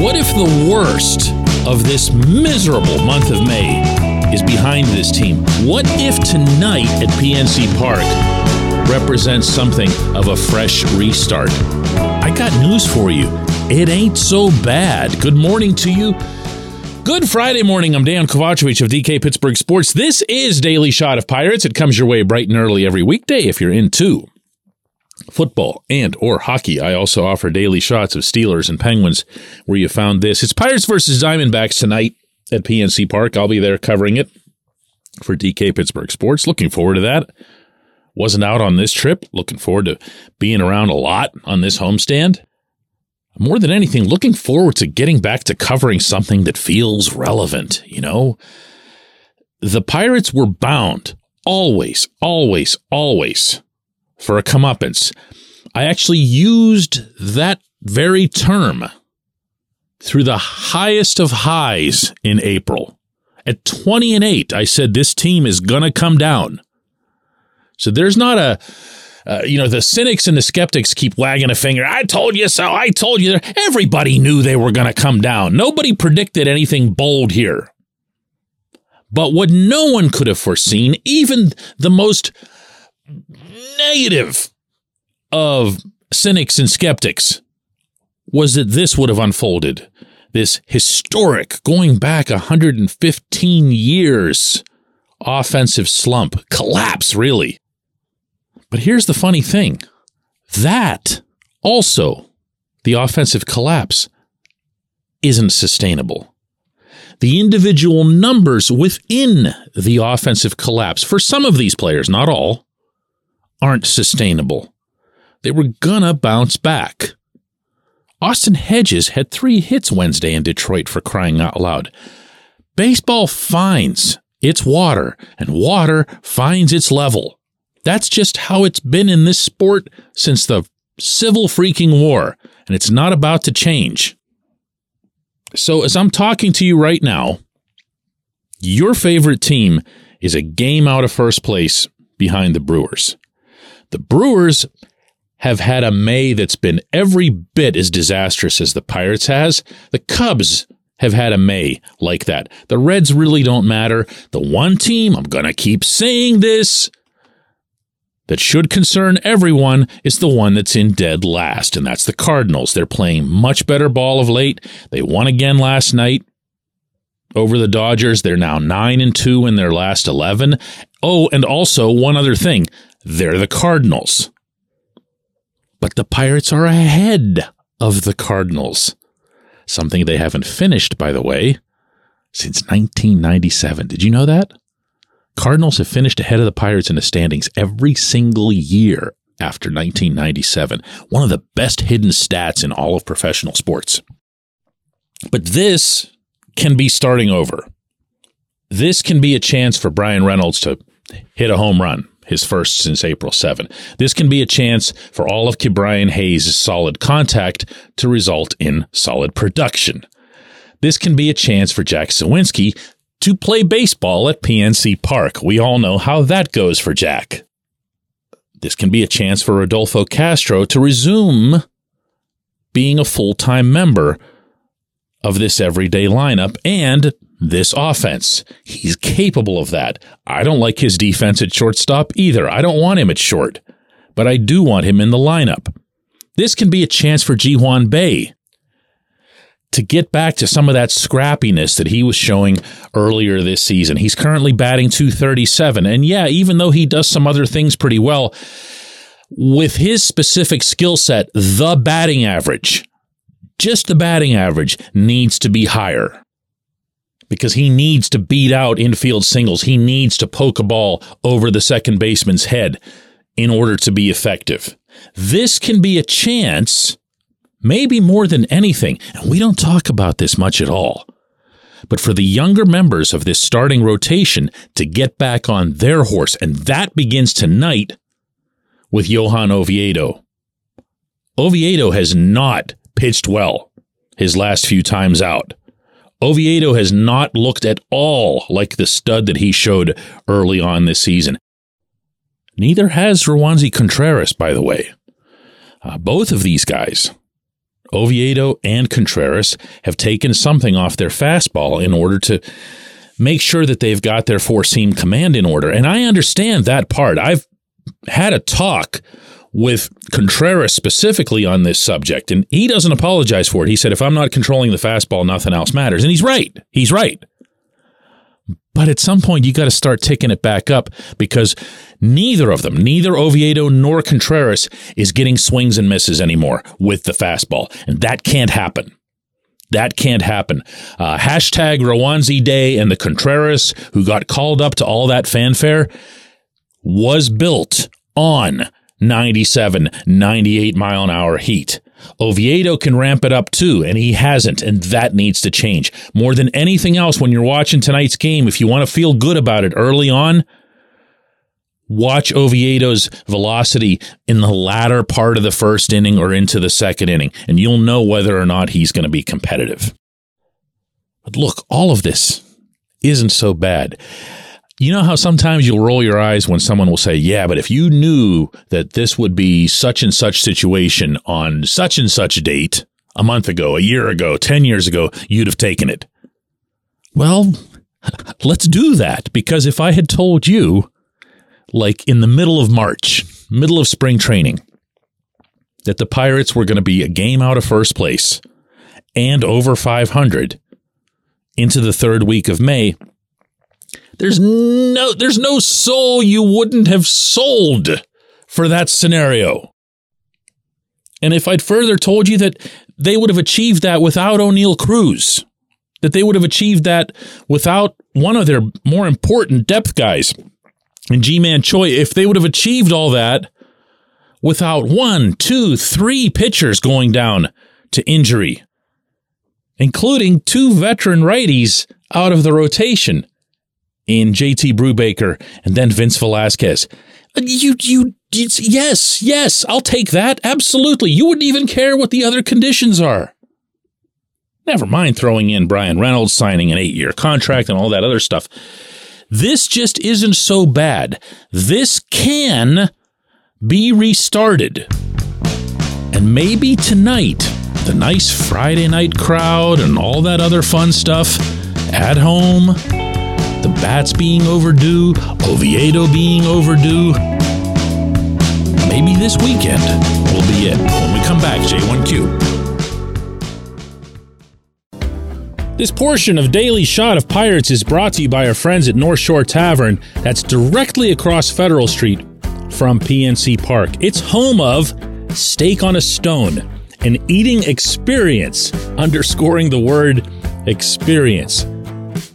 What if the worst of this miserable month of May is behind this team? What if tonight at PNC Park represents something of a fresh restart? I got news for you. It ain't so bad. Good morning to you. Good Friday morning. I'm Dejan Kovacevic of DK Pittsburgh Sports. This is Daily Shot of Pirates. It comes your way bright and early every weekday if you're in into football and or hockey. I also offer daily shots of Steelers and Penguins where you found this. It's Pirates versus Diamondbacks tonight at PNC Park. I'll be there covering it for DK Pittsburgh Sports. Looking forward to that. Wasn't out on this trip. Looking forward to being around a lot on this homestand. More than anything, looking forward to getting back to covering something that feels relevant, you know? The Pirates were bound always, always, always for a comeuppance. I actually used that very term through the highest of highs in April. At 20 and 8, I said this team is going to come down. So there's not a, uh, you know, the cynics and the skeptics keep wagging a finger. I told you so. I told you. Everybody knew they were going to come down. Nobody predicted anything bold here. But what no one could have foreseen, even the most negative of cynics and skeptics was that this would have unfolded. This historic, going back 115 years, offensive slump, collapse, really. But here's the funny thing that also, the offensive collapse, isn't sustainable. The individual numbers within the offensive collapse, for some of these players, not all, aren't sustainable. They were gonna bounce back. Austin Hedges had three hits Wednesday in Detroit for crying out loud. Baseball finds its water, and water finds its level. That's just how it's been in this sport since the Civil freaking war, and it's not about to change. So, as I'm talking to you right now, your favorite team is a game out of first place behind the Brewers. The Brewers have had a May that's been every bit as disastrous as the Pirates has. The Cubs have had a May like that. The Reds really don't matter. The one team, I'm going to keep saying this, that should concern everyone is the one that's in dead last, and that's the Cardinals. They're playing much better ball of late. They won again last night over the Dodgers. They're now 9 and 2 in their last 11. Oh, and also one other thing. They're the Cardinals. But the Pirates are ahead of the Cardinals. Something they haven't finished, by the way, since 1997. Did you know that? Cardinals have finished ahead of the Pirates in the standings every single year after 1997. One of the best hidden stats in all of professional sports. But this can be starting over. This can be a chance for Bryan Reynolds to hit a home run, his first since April 7. This can be a chance for all of Ke'Bryan Hayes' solid contact to result in solid production. This can be a chance for Jack Suwinski to play baseball at PNC Park. We all know how that goes for Jack. This can be a chance for Rodolfo Castro to resume being a full time member of this everyday lineup and this offense. He's capable of that. I don't like his defense at shortstop either. I don't want him at short, but I do want him in the lineup. This can be a chance for Ji-hwan Bae to get back to some of that scrappiness that he was showing earlier this season. He's currently batting 237. And yeah, even though he does some other things pretty well, with his specific skill set, the batting average, just the batting average, needs to be higher. Because he needs to beat out infield singles. He needs to poke a ball over the second baseman's head in order to be effective. This can be a chance, maybe more than anything, and we don't talk about this much at all. But for the younger members of this starting rotation to get back on their horse, and that begins tonight with Johan Oviedo. Oviedo has not pitched well his last few times out. Oviedo has not looked at all like the stud that he showed early on this season. Neither has Roansy Contreras, by the way. Uh, both of these guys, Oviedo and Contreras, have taken something off their fastball in order to make sure that they've got their four seam command in order. And I understand that part. I've had a talk with Contreras specifically on this subject, and he doesn't apologize for it. He said, if I'm not controlling the fastball, nothing else matters. And he's right. He's right. But at some point, you got to start ticking it back up because neither of them, neither Oviedo nor Contreras, is getting swings and misses anymore with the fastball. And that can't happen. That can't happen. Uh, hashtag Roansy Day and the Contreras, who got called up to all that fanfare, was built on 97, 98 mile an hour heat. Oviedo can ramp it up too, and he hasn't, and that needs to change. More than anything else, when you're watching tonight's game, if you want to feel good about it early on, watch Oviedo's velocity in the latter part of the first inning or into the second inning, and you'll know whether or not he's going to be competitive. But look, all of this isn't so bad. You know how sometimes you'll roll your eyes when someone will say, Yeah, but if you knew that this would be such and such situation on such and such date a month ago, a year ago, 10 years ago, you'd have taken it. Well, let's do that because if I had told you, like in the middle of March, middle of spring training, that the Pirates were going to be a game out of first place and over 500 into the third week of May, there's no there's no soul you wouldn't have sold for that scenario. And if I'd further told you that they would have achieved that without Oneil Cruz, that they would have achieved that without one of their more important depth guys and Ji-Man Choi, if they would have achieved all that without one, two, three pitchers going down to injury, including two veteran righties out of the rotation, in JT Brubaker and then Vince Velasquez. Uh, you, you, you, yes, yes, I'll take that. Absolutely. You wouldn't even care what the other conditions are. Never mind throwing in Bryan Reynolds signing an eight year contract and all that other stuff. This just isn't so bad. This can be restarted. And maybe tonight, the nice Friday night crowd and all that other fun stuff at home the bats being overdue, Oviedo being overdue. Maybe this weekend will be it. When we come back, J1Q. This portion of Daily Shot of Pirates is brought to you by our friends at North Shore Tavern, that's directly across Federal Street from PNC Park. It's home of Steak on a Stone, an eating experience, underscoring the word experience.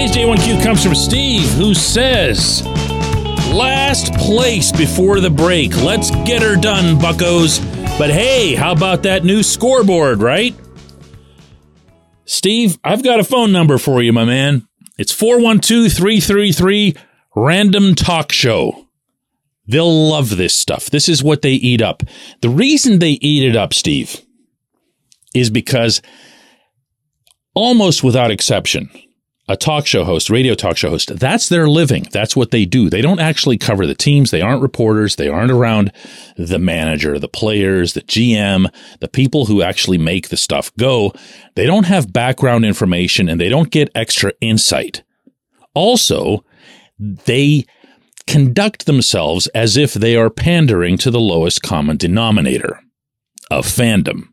Today's J1Q comes from Steve, who says, Last place before the break. Let's get her done, buckos. But hey, how about that new scoreboard, right? Steve, I've got a phone number for you, my man. It's 412 333 random talk show. They'll love this stuff. This is what they eat up. The reason they eat it up, Steve, is because almost without exception, a talk show host, radio talk show host, that's their living. That's what they do. They don't actually cover the teams. They aren't reporters. They aren't around the manager, the players, the GM, the people who actually make the stuff go. They don't have background information and they don't get extra insight. Also, they conduct themselves as if they are pandering to the lowest common denominator of fandom.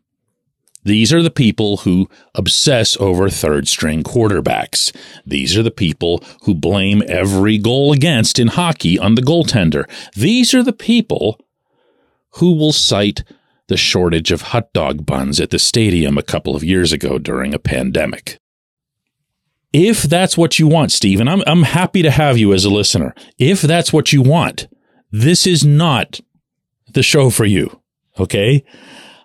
These are the people who obsess over third string quarterbacks. These are the people who blame every goal against in hockey on the goaltender. These are the people who will cite the shortage of hot dog buns at the stadium a couple of years ago during a pandemic. If that's what you want, Steve, and I'm, I'm happy to have you as a listener. If that's what you want, this is not the show for you. Okay.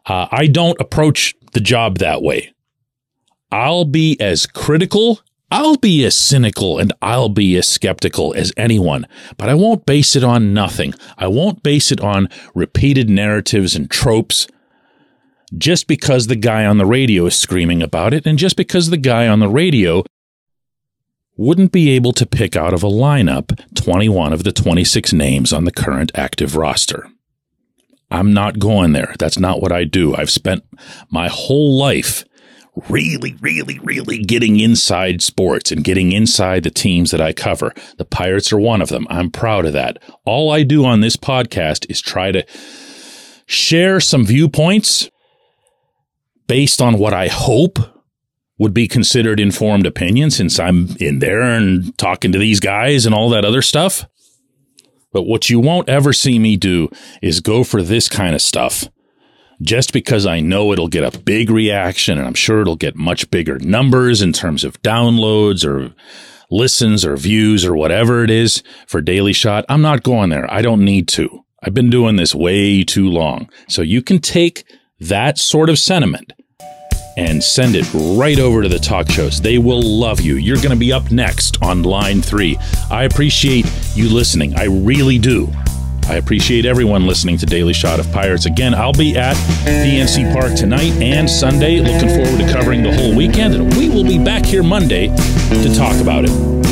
Uh, I don't approach the job that way. I'll be as critical, I'll be as cynical, and I'll be as skeptical as anyone, but I won't base it on nothing. I won't base it on repeated narratives and tropes just because the guy on the radio is screaming about it, and just because the guy on the radio wouldn't be able to pick out of a lineup 21 of the 26 names on the current active roster. I'm not going there. That's not what I do. I've spent my whole life really, really, really getting inside sports and getting inside the teams that I cover. The Pirates are one of them. I'm proud of that. All I do on this podcast is try to share some viewpoints based on what I hope would be considered informed opinion since I'm in there and talking to these guys and all that other stuff. But what you won't ever see me do is go for this kind of stuff just because I know it'll get a big reaction and I'm sure it'll get much bigger numbers in terms of downloads or listens or views or whatever it is for Daily Shot. I'm not going there. I don't need to. I've been doing this way too long. So you can take that sort of sentiment and send it right over to the talk shows. They will love you. You're going to be up next on line three. I appreciate you listening. I really do. I appreciate everyone listening to Daily Shot of Pirates. Again, I'll be at PNC Park tonight and Sunday. Looking forward to covering the whole weekend, and we will be back here Monday to talk about it.